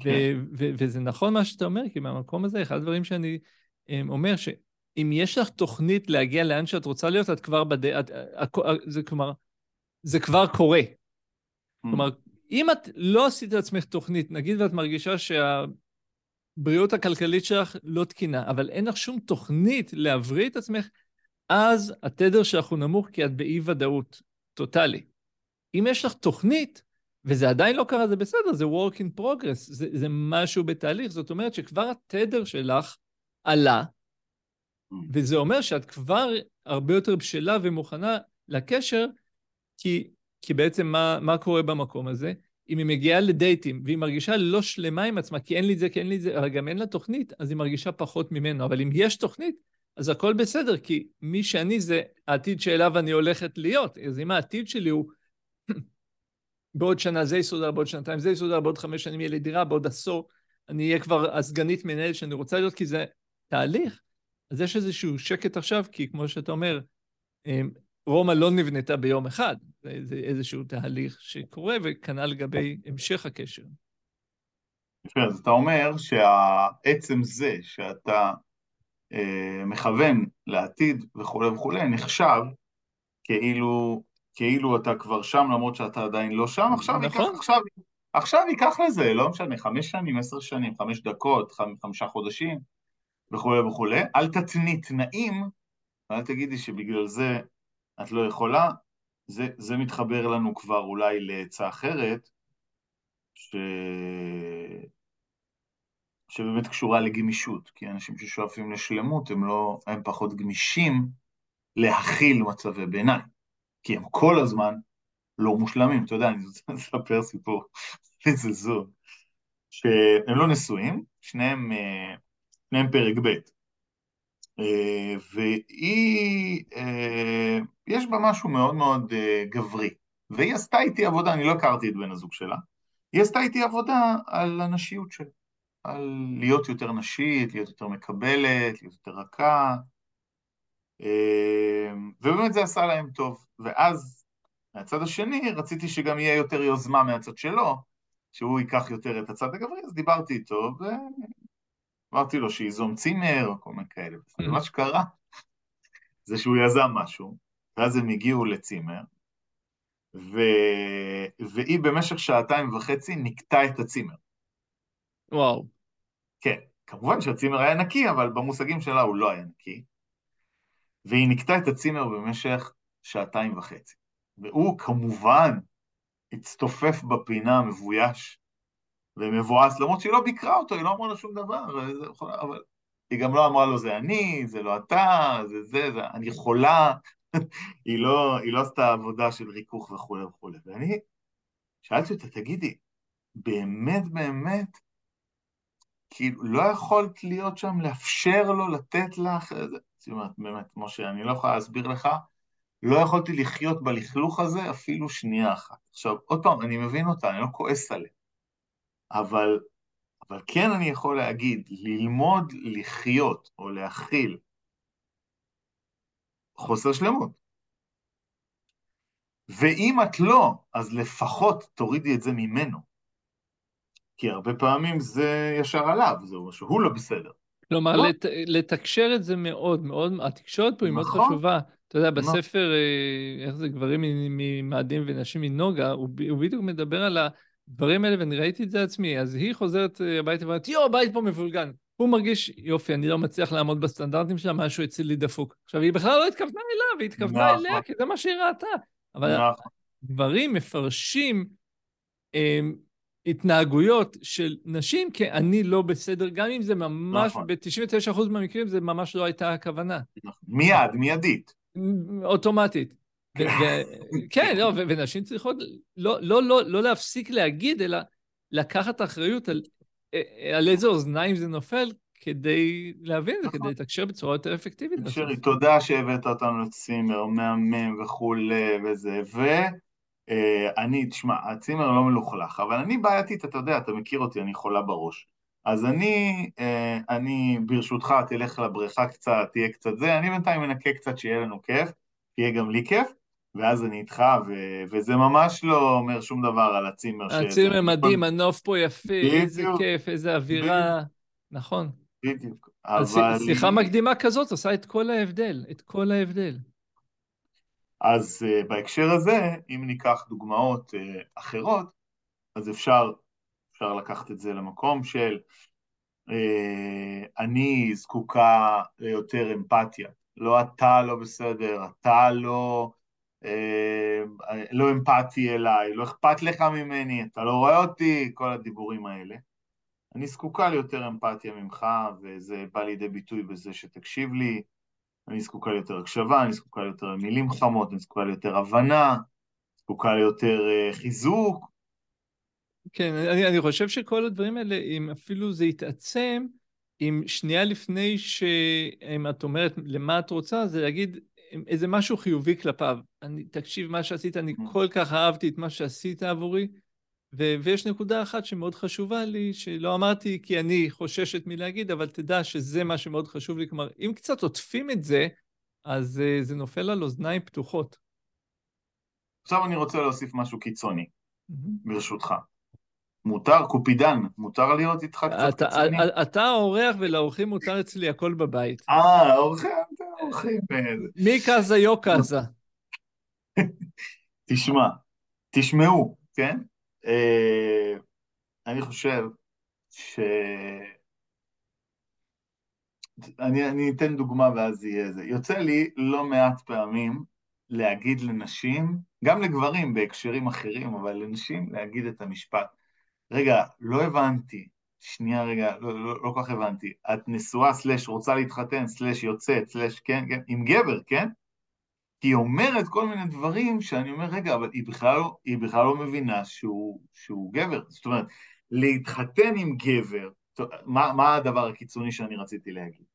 כן. וזה נכון מה שאתה אומר, כי מהמקום הזה, אחד הדברים שאני אה, אומר, שאם יש לך תוכנית להגיע לאן שאת רוצה להיות, את כבר בדרך, זה כלומר, זה כבר קורה. Mm. כלומר, אם את לא עשית לעצמך תוכנית, נגיד ואת מרגישה שהבריאות הכלכלית שלך לא תקינה, אבל אין לך שום תוכנית להבריא את עצמך, אז התדר שלך הוא נמוך כי את באי-ודאות טוטאלי. אם יש לך תוכנית, וזה עדיין לא קרה, זה בסדר, זה work in progress, זה, זה משהו בתהליך, זאת אומרת שכבר התדר שלך עלה, וזה אומר שאת כבר הרבה יותר בשלה ומוכנה לקשר, כי כי בעצם מה, מה קורה במקום הזה? אם היא מגיעה לדייטים והיא מרגישה לא שלמה עם עצמה, כי אין לי את זה, כי אין לי את זה, אבל גם אין לה תוכנית, אז היא מרגישה פחות ממנו. אבל אם יש תוכנית, אז הכל בסדר, כי מי שאני זה העתיד שאליו אני הולכת להיות. אז אם העתיד שלי הוא <clears throat> בעוד שנה זה יסודר, בעוד שנתיים זה יסודר, בעוד חמש שנים יהיה לי דירה, בעוד עשור אני אהיה כבר הסגנית מנהל שאני רוצה להיות, כי זה תהליך. אז יש איזשהו שקט עכשיו, כי כמו שאתה אומר, אמ, רומא לא נבנתה ביום אחד, זה איזשהו תהליך שקורה, וכנ"ל לגבי המשך הקשר. אז אתה אומר שהעצם זה שאתה אה, מכוון לעתיד וכולי וכולי, נחשב כאילו, כאילו אתה כבר שם למרות שאתה עדיין לא שם, עכשיו נכון. ייקח, עכשיו, עכשיו ייקח לזה, לא משנה, חמש שנים, עשר שנים, חמש דקות, חמישה חודשים וכולי וכולי, אל תתני תנאים, ואל תגידי שבגלל זה את לא יכולה, זה, זה מתחבר לנו כבר אולי לעצה אחרת, ש... שבאמת קשורה לגמישות, כי אנשים ששואפים לשלמות הם, לא, הם פחות גמישים להכיל מצבי ביניים, כי הם כל הזמן לא מושלמים. אתה יודע, אני רוצה <laughs> לספר סיפור, <laughs> איזה זוג, שהם לא נשואים, שניהם, אה, שניהם פרק ב', אה, והיא, אה, יש בה משהו מאוד מאוד אה, גברי, והיא עשתה איתי עבודה, אני לא הכרתי את בן הזוג שלה, היא עשתה איתי עבודה על הנשיות שלי, על להיות יותר נשית, להיות יותר מקבלת, להיות יותר רכה, אה, ובאמת זה עשה להם טוב. ואז, מהצד השני, רציתי שגם יהיה יותר יוזמה מהצד שלו, שהוא ייקח יותר את הצד הגברי, אז דיברתי איתו, ואמרתי לו שיזום צימר, או כל מיני כאלה. Mm-hmm. מה שקרה זה שהוא יזם משהו, ואז הם הגיעו לצימר, ו... והיא במשך שעתיים וחצי נקטה את הצימר. וואו. כן, כמובן שהצימר היה נקי, אבל במושגים שלה הוא לא היה נקי. והיא נקטה את הצימר במשך שעתיים וחצי. והוא כמובן הצטופף בפינה מבויש ומבואס, למרות שהיא לא ביקרה אותו, היא לא אמרה לו שום דבר, אבל היא גם לא אמרה לו זה אני, זה לא אתה, זה זה, זה אני חולה, <laughs> היא, לא, היא לא עשתה עבודה של ריכוך וכולי וכולי. ואני שאלתי אותה, תגידי, באמת באמת, כאילו, לא יכולת להיות שם, לאפשר לו, לתת לך, זאת אומרת, באמת, משה, אני לא יכולה להסביר לך, לא יכולתי לחיות בלכלוך הזה אפילו שנייה אחת. עכשיו, עוד פעם, אני מבין אותה, אני לא כועס עליה, אבל, אבל כן אני יכול להגיד, ללמוד לחיות או להכיל חוסר שלמות. ואם את לא, אז לפחות תורידי את זה ממנו. כי הרבה פעמים זה ישר עליו, זה אומר שהוא לא בסדר. כלומר, לא. לת, לתקשר את זה מאוד, מאוד, התקשורת פה היא מאוד נכון. חשובה. אתה יודע, נכון. בספר, אה, איך זה, גברים ממאדים ונשים מנוגה, הוא, הוא בדיוק מדבר על הדברים האלה, ואני ראיתי את זה עצמי. אז היא חוזרת אה, הביתה ואומרת, יואו, הבית פה מבולגן. הוא מרגיש, יופי, אני לא מצליח לעמוד בסטנדרטים שלה, משהו אצלי דפוק. עכשיו, היא בכלל לא התכוונה אליו, היא התכוונה נכון. אליה, כי זה מה שהיא ראתה. אבל נכון. גברים מפרשים הם, אמ, התנהגויות של נשים כ"אני לא בסדר", גם אם זה ממש, נכון. ב-99% מהמקרים זה ממש לא הייתה הכוונה. נכון. מיד, מיידית. אוטומטית. <laughs> כן, לא, ונשים צריכות לא, לא, לא, לא להפסיק להגיד, אלא לקחת אחריות על על איזה אוזניים זה נופל, כדי להבין את זה, כדי נכון. לתקשר בצורה יותר אפקטיבית. שרי, תודה שהבאת אותנו לצימר, מהמם וכולי וזה, ואני, אה, תשמע, הצימר לא מלוכלך, אבל אני בעייתית, אתה יודע, אתה מכיר אותי, אני חולה בראש. אז אני, אה, אני ברשותך, תלך לבריכה קצת, תהיה קצת זה, אני בינתיים מנקה קצת שיהיה לנו כיף, יהיה גם לי כיף, ואז אני איתך, ו- וזה ממש לא אומר שום דבר על הצימר. הצימר מדהים, הנוף פה יפה, איזה כיף, איזה אווירה. נכון. בדיוק. אבל... שיחה מקדימה כזאת עושה את כל ההבדל, את כל ההבדל. אז uh, בהקשר הזה, אם ניקח דוגמאות uh, אחרות, אז אפשר, אפשר לקחת את זה למקום של uh, אני זקוקה ליותר אמפתיה. לא אתה לא בסדר, אתה לא... אה, לא אמפתי אליי, לא אכפת לך ממני, אתה לא רואה אותי, כל הדיבורים האלה. אני זקוקה ליותר אמפתיה ממך, וזה בא לידי ביטוי בזה שתקשיב לי. אני זקוקה ליותר הקשבה, אני זקוקה ליותר מילים חמות, אני זקוקה ליותר הבנה, זקוקה ליותר uh, חיזוק. כן, אני, אני חושב שכל הדברים האלה, אם אפילו זה יתעצם, אם שנייה לפני שאם את אומרת למה את רוצה, זה להגיד, איזה משהו חיובי כלפיו. אני, תקשיב, מה שעשית, אני mm. כל כך אהבתי את מה שעשית עבורי, ו- ויש נקודה אחת שמאוד חשובה לי, שלא אמרתי כי אני חוששת מלהגיד, אבל תדע שזה מה שמאוד חשוב לי. כלומר, אם קצת עוטפים את זה, אז uh, זה נופל על אוזניים פתוחות. עכשיו אני רוצה להוסיף משהו קיצוני, mm-hmm. ברשותך. מותר, קופידן, מותר להיות איתך קצת קיצוני? אתה האורח ולאורחים מותר אצלי הכל בבית. אה, אורחים, אורחים. מי קזה יו קזה. תשמע, תשמעו, כן? אה, אני חושב ש... אני, אני אתן דוגמה ואז יהיה זה. יוצא לי לא מעט פעמים להגיד לנשים, גם לגברים בהקשרים אחרים, אבל לנשים להגיד את המשפט, רגע, לא הבנתי, שנייה רגע, לא, לא, לא כל כך הבנתי, את נשואה סלש רוצה להתחתן סלש יוצאת סלש כן, כן, עם גבר, כן? כי היא אומרת כל מיני דברים שאני אומר, רגע, אבל היא בכלל לא, היא בכלל לא מבינה שהוא, שהוא גבר. זאת אומרת, להתחתן עם גבר, מה, מה הדבר הקיצוני שאני רציתי להגיד?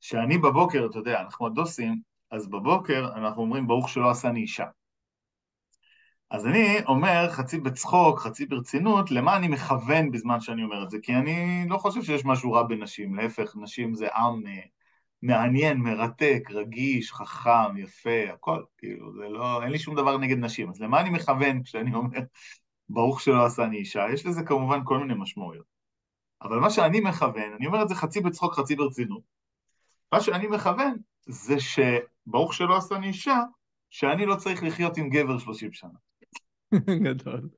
שאני בבוקר, אתה יודע, אנחנו הדוסים, אז בבוקר אנחנו אומרים, ברוך שלא עשני אישה. אז אני אומר חצי בצחוק, חצי ברצינות, למה אני מכוון בזמן שאני אומר את זה, כי אני לא חושב שיש משהו רע בנשים, להפך, נשים זה עם אה, מעניין, מרתק, רגיש, חכם, יפה, הכל, כאילו, זה לא, אין לי שום דבר נגד נשים, אז למה אני מכוון כשאני אומר ברוך שלא עשני אישה? יש לזה כמובן כל מיני משמעויות. אבל מה שאני מכוון, אני אומר את זה חצי בצחוק, חצי ברצינות, מה שאני מכוון זה שברוך שלא עשני אישה, שאני לא צריך לחיות עם גבר 30 שנה. <laughs> גדול.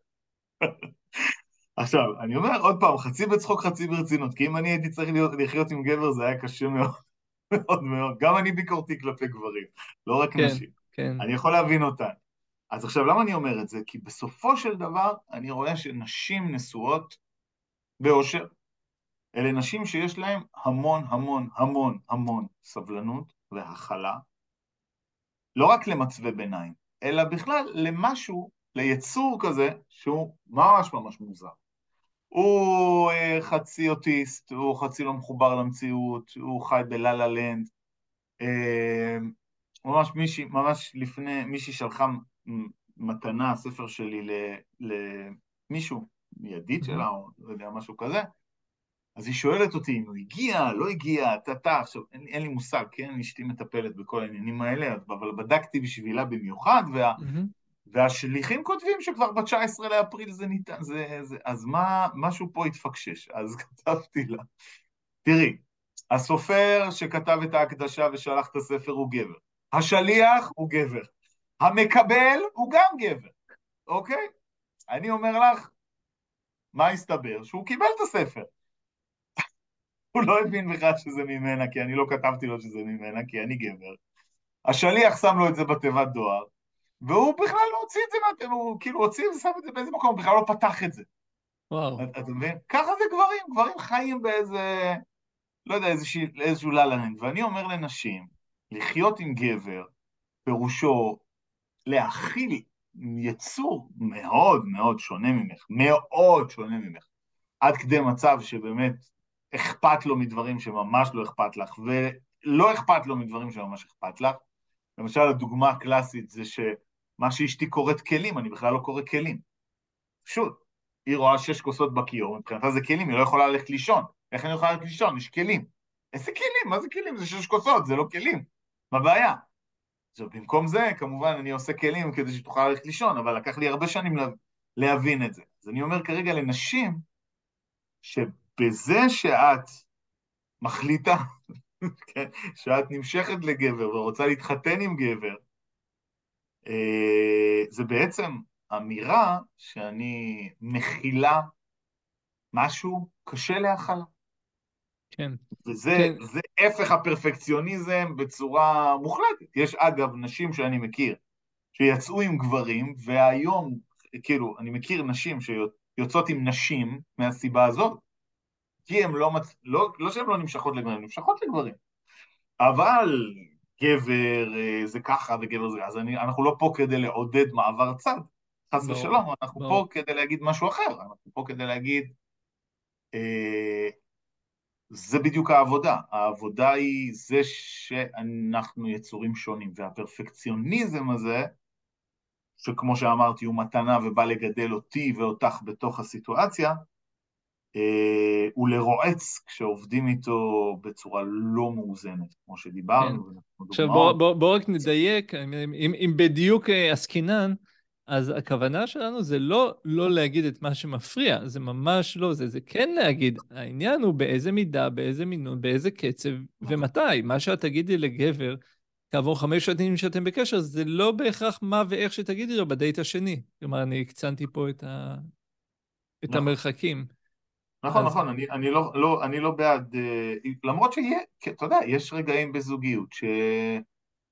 עכשיו, אני אומר עוד פעם, חצי בצחוק, חצי ברצינות, כי אם אני הייתי צריך להיות, לחיות עם גבר זה היה קשה מאוד, <laughs> מאוד מאוד. גם אני ביקורתי כלפי גברים, לא רק כן, נשים. כן. אני יכול להבין אותן. אז עכשיו, למה אני אומר את זה? כי בסופו של דבר אני רואה שנשים נשואות באושר. אלה נשים שיש להן המון המון המון המון סבלנות והכלה, לא רק למצבי ביניים, אלא בכלל למשהו, ליצור כזה, שהוא ממש ממש מוזר. הוא אה, חצי אוטיסט, הוא חצי לא מחובר למציאות, הוא חי בלה לה לנד. אה, ממש מישהי, ממש לפני, מישהי שלחה מתנה, ספר שלי למישהו, ידיד שלה, או לא יודע, משהו כזה, אז היא שואלת אותי אם הוא הגיע, לא הגיע, טה-טה, עכשיו אין, אין לי מושג, כן? אשתי מטפלת בכל העניינים האלה, אבל בדקתי בשבילה במיוחד, וה, מהמם. והשליחים כותבים שכבר ב-19 לאפריל זה ניתן, זה, זה, אז מה, משהו פה התפקשש, אז <laughs> כתבתי לה, תראי, הסופר שכתב את ההקדשה ושלח את הספר הוא גבר, השליח הוא גבר, המקבל הוא גם גבר, אוקיי? אני אומר לך, מה הסתבר? שהוא קיבל את הספר. <laughs> הוא לא הבין בכלל שזה ממנה, כי אני לא כתבתי לו שזה ממנה, כי אני גבר. השליח שם לו את זה בתיבת דואר, והוא בכלל לא הוציא את זה מהתיבה, הוא כאילו הוציא ושם את זה באיזה מקום, הוא בכלל לא פתח את זה. וואו. אתה מבין? ככה זה גברים, גברים חיים באיזה, לא יודע, איזשהו, איזשהו ללנד. ואני אומר לנשים, לחיות עם גבר, פירושו להכיל יצור מאוד מאוד שונה ממך, מאוד שונה ממך, עד כדי מצב שבאמת אכפת לו מדברים שממש לא אכפת לך, ולא אכפת לו מדברים שממש אכפת לך. למשל, הדוגמה הקלאסית זה שמה שאשתי קוראת כלים, אני בכלל לא קורא כלים. פשוט. היא רואה שש כוסות בכיור, מבחינתה זה כלים, היא לא יכולה ללכת לישון. איך אני יכולה ללכת לישון? יש כלים. איזה כלים? מה זה כלים? זה שש כוסות, זה לא כלים. מה הבעיה? עכשיו, במקום זה, כמובן, אני עושה כלים כדי שתוכל ללכת לישון, אבל לקח לי הרבה שנים להבין את זה. אז אני אומר כרגע לנשים, שבזה שאת מחליטה, <laughs> כן, שאת נמשכת לגבר ורוצה להתחתן עם גבר, זה בעצם אמירה שאני מכילה משהו קשה להכלה. כן. וזה כן. זה הפך הפרפקציוניזם בצורה מוחלטת. יש אגב נשים שאני מכיר שיצאו עם גברים, והיום, כאילו, אני מכיר נשים שיוצאות עם נשים מהסיבה הזאת, כי הן לא, מצ... לא, לא שהן לא נמשכות לגברים, הן נמשכות לגברים. אבל גבר אה, זה ככה וגבר זה... אז אני, אנחנו לא פה כדי לעודד מעבר צד, חס ברור, ושלום, אנחנו ברור. פה כדי להגיד משהו אחר, אנחנו פה כדי להגיד... אה, זה בדיוק העבודה. העבודה היא זה שאנחנו יצורים שונים, והפרפקציוניזם הזה, שכמו שאמרתי, הוא מתנה ובא לגדל אותי ואותך בתוך הסיטואציה, אה, הוא לרועץ כשעובדים איתו בצורה לא מאוזנת, כמו שדיברנו. כן. עכשיו דוגמאות. בוא, בוא, רק נדייק, אם, אם, אם בדיוק אה, עסקינן, אז הכוונה שלנו זה לא לא להגיד את מה שמפריע, זה ממש לא זה, זה כן להגיד, העניין הוא באיזה מידה, באיזה מינון, באיזה קצב ומתי. מה שאת תגידי לגבר כעבור חמש שנים שאתם בקשר, זה לא בהכרח מה ואיך שתגידי לו בדייט השני. כלומר, אני הקצנתי פה את, ה... את נכון. המרחקים. נכון, נכון, אני, אני, לא, לא, אני לא בעד, אה, למרות שיהיה, אתה יודע, יש רגעים בזוגיות ש,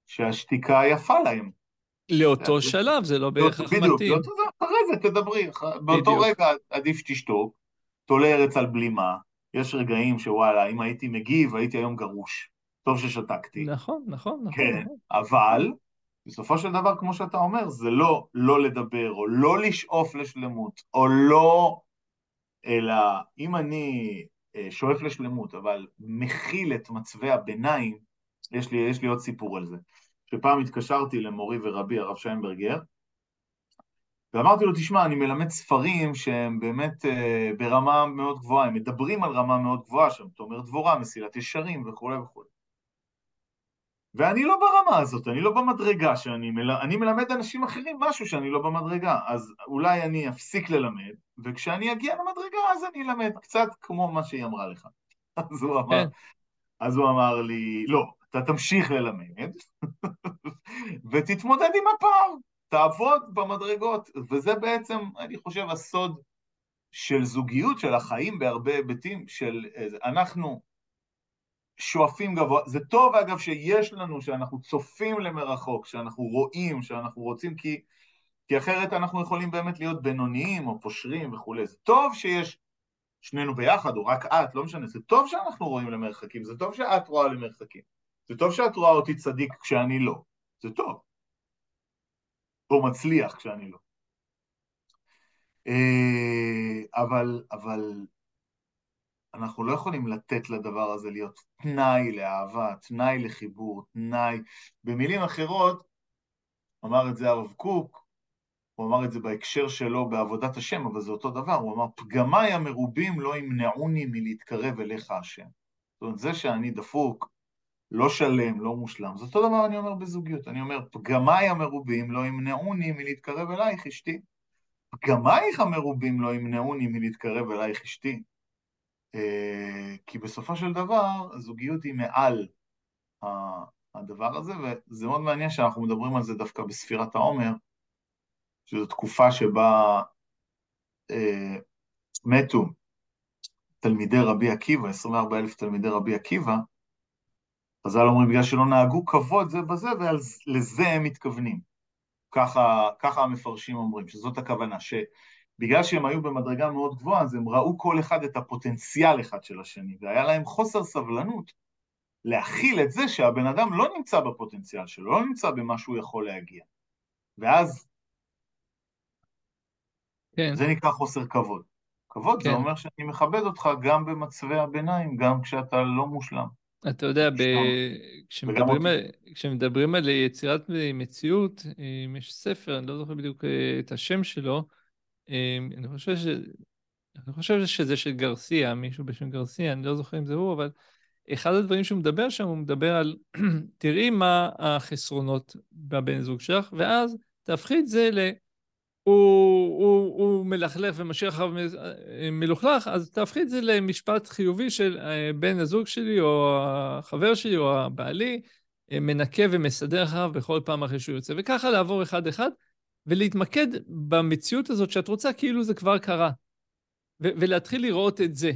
שהשתיקה יפה להם. לאותו זה- שלב, זה לא בהכרח בדיוק, מתאים. לא, תודה, אחרי זה תדברי, באותו בדיוק. רגע עדיף שתשתוק, תולה ארץ על בלימה, יש רגעים שוואלה, אם הייתי מגיב, הייתי היום גרוש. טוב ששתקתי. נכון, נכון, נכון. כן, נכון. אבל בסופו של דבר, כמו שאתה אומר, זה לא לא לדבר, או לא לשאוף לשלמות, או לא... אלא אם אני אה, שואף לשלמות, אבל מכיל את מצבי הביניים, יש לי, יש לי עוד סיפור על זה. שפעם התקשרתי למורי ורבי, הרב שיינברגר, ואמרתי לו, תשמע, אני מלמד ספרים שהם באמת uh, ברמה מאוד גבוהה, הם מדברים על רמה מאוד גבוהה שם, תומר דבורה, מסילת ישרים וכולי וכולי. ואני לא ברמה הזאת, אני לא במדרגה שאני מל... אני מלמד אנשים אחרים משהו שאני לא במדרגה, אז אולי אני אפסיק ללמד, וכשאני אגיע למדרגה אז אני אלמד, קצת כמו מה שהיא אמרה לך. <laughs> אז הוא אמר, כן. אז הוא אמר לי, לא, אתה תמשיך ללמד, <laughs> ותתמודד עם הפער, תעבוד במדרגות, וזה בעצם, אני חושב, הסוד של זוגיות, של החיים בהרבה היבטים, של אנחנו שואפים גבוה, זה טוב אגב שיש לנו, שאנחנו צופים למרחוק, שאנחנו רואים, שאנחנו רוצים, כי, כי אחרת אנחנו יכולים באמת להיות בינוניים או פושרים וכולי, זה טוב שיש שנינו ביחד, או רק את, לא משנה, זה טוב שאנחנו רואים למרחקים, זה טוב שאת רואה למרחקים, זה טוב שאת רואה אותי צדיק כשאני לא, זה טוב. או מצליח כשאני לא. אה, אבל, אבל אנחנו לא יכולים לתת לדבר הזה להיות תנאי לאהבה, תנאי לחיבור, תנאי... במילים אחרות, אמר את זה הרב קוק, הוא אמר את זה בהקשר שלו בעבודת השם, אבל זה אותו דבר, הוא אמר, פגמיי המרובים לא ימנעוני מלהתקרב אליך השם. זאת אומרת, זה שאני דפוק, לא שלם, לא מושלם, זה אותו דבר אני אומר בזוגיות, אני אומר, פגמיי המרובים לא ימנעוני מלהתקרב אלייך אשתי. פגמייך המרובים לא ימנעוני מלהתקרב אלייך אשתי. אה, כי בסופו של דבר, הזוגיות היא מעל הדבר הזה, וזה מאוד מעניין שאנחנו מדברים על זה דווקא בספירת העומר, שזו תקופה שבה אה, מתו תלמידי רבי עקיבא, 24 אלף תלמידי רבי עקיבא, חז"ל אומרים בגלל שלא נהגו כבוד זה בזה, ולזה הם מתכוונים. ככה, ככה המפרשים אומרים, שזאת הכוונה, שבגלל שהם היו במדרגה מאוד גבוהה, אז הם ראו כל אחד את הפוטנציאל אחד של השני, והיה להם חוסר סבלנות להכיל את זה שהבן אדם לא נמצא בפוטנציאל שלו, לא נמצא במה שהוא יכול להגיע. ואז כן. זה נקרא חוסר כבוד. כבוד כן. זה אומר שאני מכבד אותך גם במצבי הביניים, גם כשאתה לא מושלם. אתה יודע, ב... כשמדברים, על... כשמדברים על יצירת מציאות, יש ספר, אני לא זוכר בדיוק אה, את השם שלו, אה, אני חושב, ש... אני חושב שזה של גרסיה, מישהו בשם גרסיה, אני לא זוכר אם זה הוא, אבל אחד הדברים שהוא מדבר שם, הוא מדבר על, <clears throat> תראי מה החסרונות בבן זוג שלך, ואז תהפכי את זה ל... הוא, הוא, הוא מלכלך ומשאיר אחריו מלוכלך, אז תהפכי את זה למשפט חיובי של אה, בן הזוג שלי, או החבר שלי, או הבעלי, אה, מנקה ומסדר אחריו בכל פעם אחרי שהוא יוצא. וככה לעבור אחד-אחד, ולהתמקד במציאות הזאת שאת רוצה כאילו זה כבר קרה, ו- ולהתחיל לראות את זה.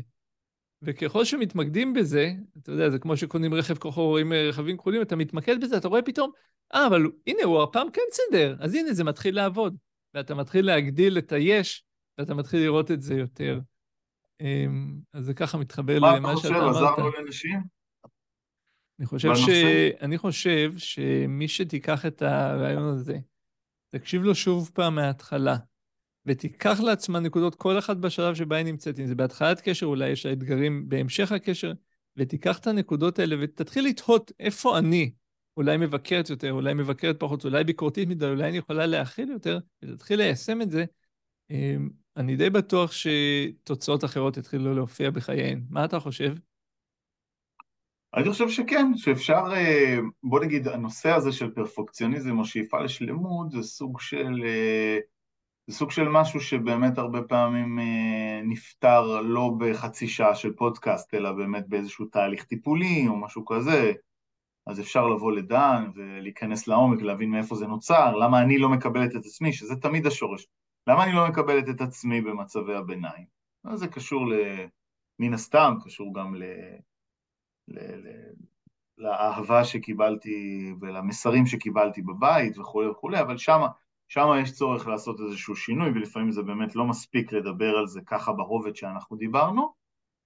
וככל שמתמקדים בזה, אתה יודע, זה כמו שקונים רכב כוחו, רואים אה, רכבים כחולים, אתה מתמקד בזה, אתה רואה פתאום, אה, אבל הנה, הוא הפעם כן סידר, אז הנה, זה מתחיל לעבוד. ואתה מתחיל להגדיל את היש, ואתה מתחיל לראות את זה יותר. אמ, אז זה ככה מתחבר למה שאתה אמרת. מה אתה חושב, עזרנו לנשים? אני חושב, ש... אני חושב שמי שתיקח את הרעיון הזה, תקשיב לו שוב פעם מההתחלה, ותיקח לעצמה נקודות כל אחת בשלב שבה היא נמצאת, אם זה בהתחלת קשר, אולי יש לה אתגרים בהמשך הקשר, ותיקח את הנקודות האלה ותתחיל לתהות איפה אני, אולי מבקרת יותר, אולי מבקרת פחות, אולי ביקורתית מדי, אולי אני יכולה להכיל יותר, ותתחיל ליישם את זה, אמ, אני די בטוח שתוצאות אחרות יתחילו להופיע בחייהן. מה אתה חושב? אני חושב שכן, שאפשר, אה, בוא נגיד, הנושא הזה של פרפוקציוניזם או שאיפה לשלמות זה סוג של, אה, זה סוג של משהו שבאמת הרבה פעמים אה, נפתר לא בחצי שעה של פודקאסט, אלא באמת באיזשהו תהליך טיפולי או משהו כזה. אז אפשר לבוא לדן ולהיכנס לעומק, להבין מאיפה זה נוצר, למה אני לא מקבלת את עצמי, שזה תמיד השורש. למה אני לא מקבלת את עצמי במצבי הביניים? זה קשור ל... מן הסתם, קשור גם ל... לאהבה שקיבלתי ולמסרים שקיבלתי בבית וכולי וכולי, אבל שמה, שמה יש צורך לעשות איזשהו שינוי, ולפעמים זה באמת לא מספיק לדבר על זה ככה ברובד שאנחנו דיברנו,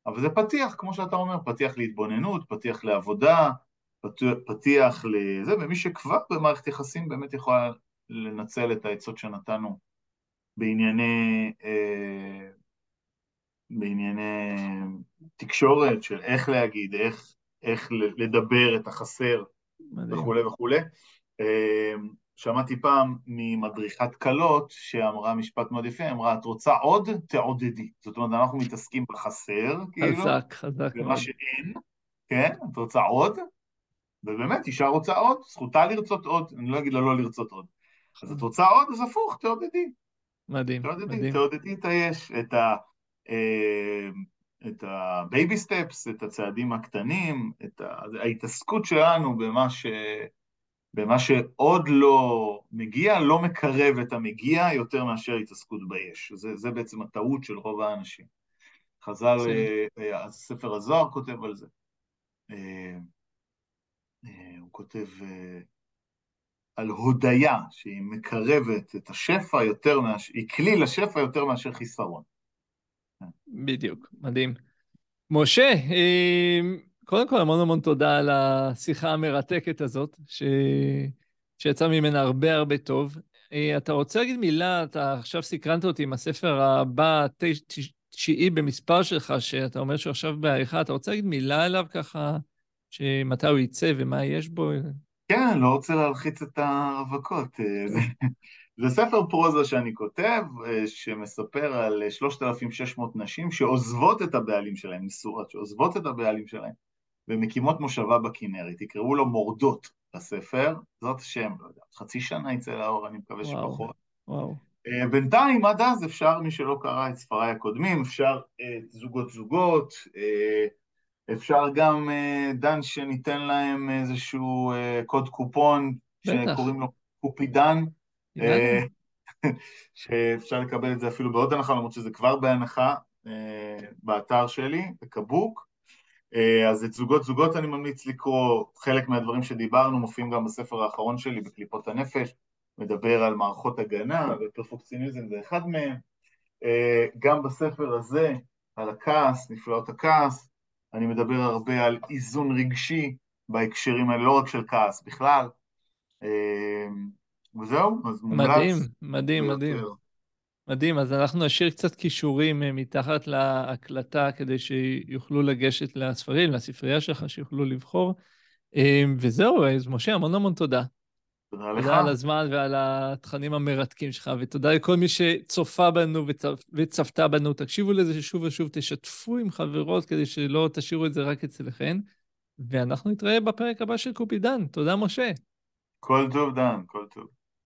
אבל זה פתיח, כמו שאתה אומר, פתיח להתבוננות, פתיח לעבודה, פתיח לזה, ומי שכבר במערכת יחסים באמת יכולה לנצל את העצות שנתנו בענייני, אה, בענייני תקשורת של איך להגיד, איך, איך לדבר את החסר וכולי וכולי. אה, שמעתי פעם ממדריכת כלות שאמרה משפט מאוד יפה, אמרה, את רוצה עוד? תעודדי. זאת אומרת, אנחנו מתעסקים בחסר, כאילו, חזק, חזק במה. שאין, כן? את רוצה עוד? ובאמת, אישה רוצה עוד, זכותה לרצות עוד, אני לא אגיד לה לא לרצות עוד. אז את רוצה עוד? אז הפוך, תעודדי. מדהים, תעודדי, מדהים. תעודדי את היש, את ה... אה, את ה baby steps, את הצעדים הקטנים, את. ההתעסקות שלנו במה ש... במה שעוד לא מגיע, לא מקרב את המגיע יותר מאשר התעסקות ביש. זה, זה בעצם הטעות של רוב האנשים. חז"ל. אה, אה, ספר הזוהר כותב על זה. הוא כותב על הודיה, שהיא מקרבת את השפע יותר מאשר, היא כלי לשפע יותר מאשר חיסרון. בדיוק, מדהים. משה, אה, קודם כל המון המון תודה על השיחה המרתקת הזאת, ש... שיצא ממנה הרבה הרבה טוב. אה, אתה רוצה להגיד מילה, אתה עכשיו סקרנת אותי עם הספר הבא, תש- תש- תשיעי במספר שלך, שאתה אומר שהוא עכשיו בעריכה, אתה רוצה להגיד מילה עליו ככה, שמתי הוא יצא ומה יש בו? כן, לא רוצה להלחיץ את הרווקות. אה, זה- ספר פרוזה שאני כותב, אה, שמספר על אה, 3,600 נשים שעוזבות את הבעלים שלהם, נשואות, שעוזבות את הבעלים שלהם, ומקימות מושבה בכנרת. יקראו לו מורדות בספר, זאת השם, לא יודע, חצי שנה יצא לאור, אני מקווה וואו. שפחות. וואו, אה, בינתיים, עד אז אפשר, מי שלא קרא את ספריי הקודמים, אפשר אה, זוגות זוגות, אה, אפשר גם, אה, דן, שניתן להם איזשהו אה, קוד קופון, בטח. שקוראים לו קופידן, אה. <laughs> שאפשר לקבל את זה אפילו בעוד הנחה, למרות שזה כבר בהנחה אה, באתר שלי, בקבוק. אה, אז את זוגות זוגות אני ממליץ לקרוא, חלק מהדברים שדיברנו מופיעים גם בספר האחרון שלי, בקליפות הנפש, מדבר על מערכות הגנה, ופרפוקציוניזם זה אחד מהם. אה, גם בספר הזה, על הכעס, נפלאות הכעס, אני מדבר הרבה על איזון רגשי בהקשרים האלה, לא רק של כעס, בכלל. וזהו, אז מומלץ. מדהים, מדהים. מדהים. מדהים, אז אנחנו נשאיר קצת כישורים אה, מתחת להקלטה כדי שיוכלו לגשת לספרים, לספרייה שלך, שיוכלו לבחור. אה, וזהו, אז משה, המון המון תודה. תודה לך. תודה על הזמן ועל התכנים המרתקים שלך, ותודה לכל מי שצופה בנו וצפ... וצפתה בנו. תקשיבו לזה שוב ושוב, תשתפו עם חברות כדי שלא תשאירו את זה רק אצלכן, ואנחנו נתראה בפרק הבא של קופידן. תודה, משה. כל טוב, דן, כל טוב.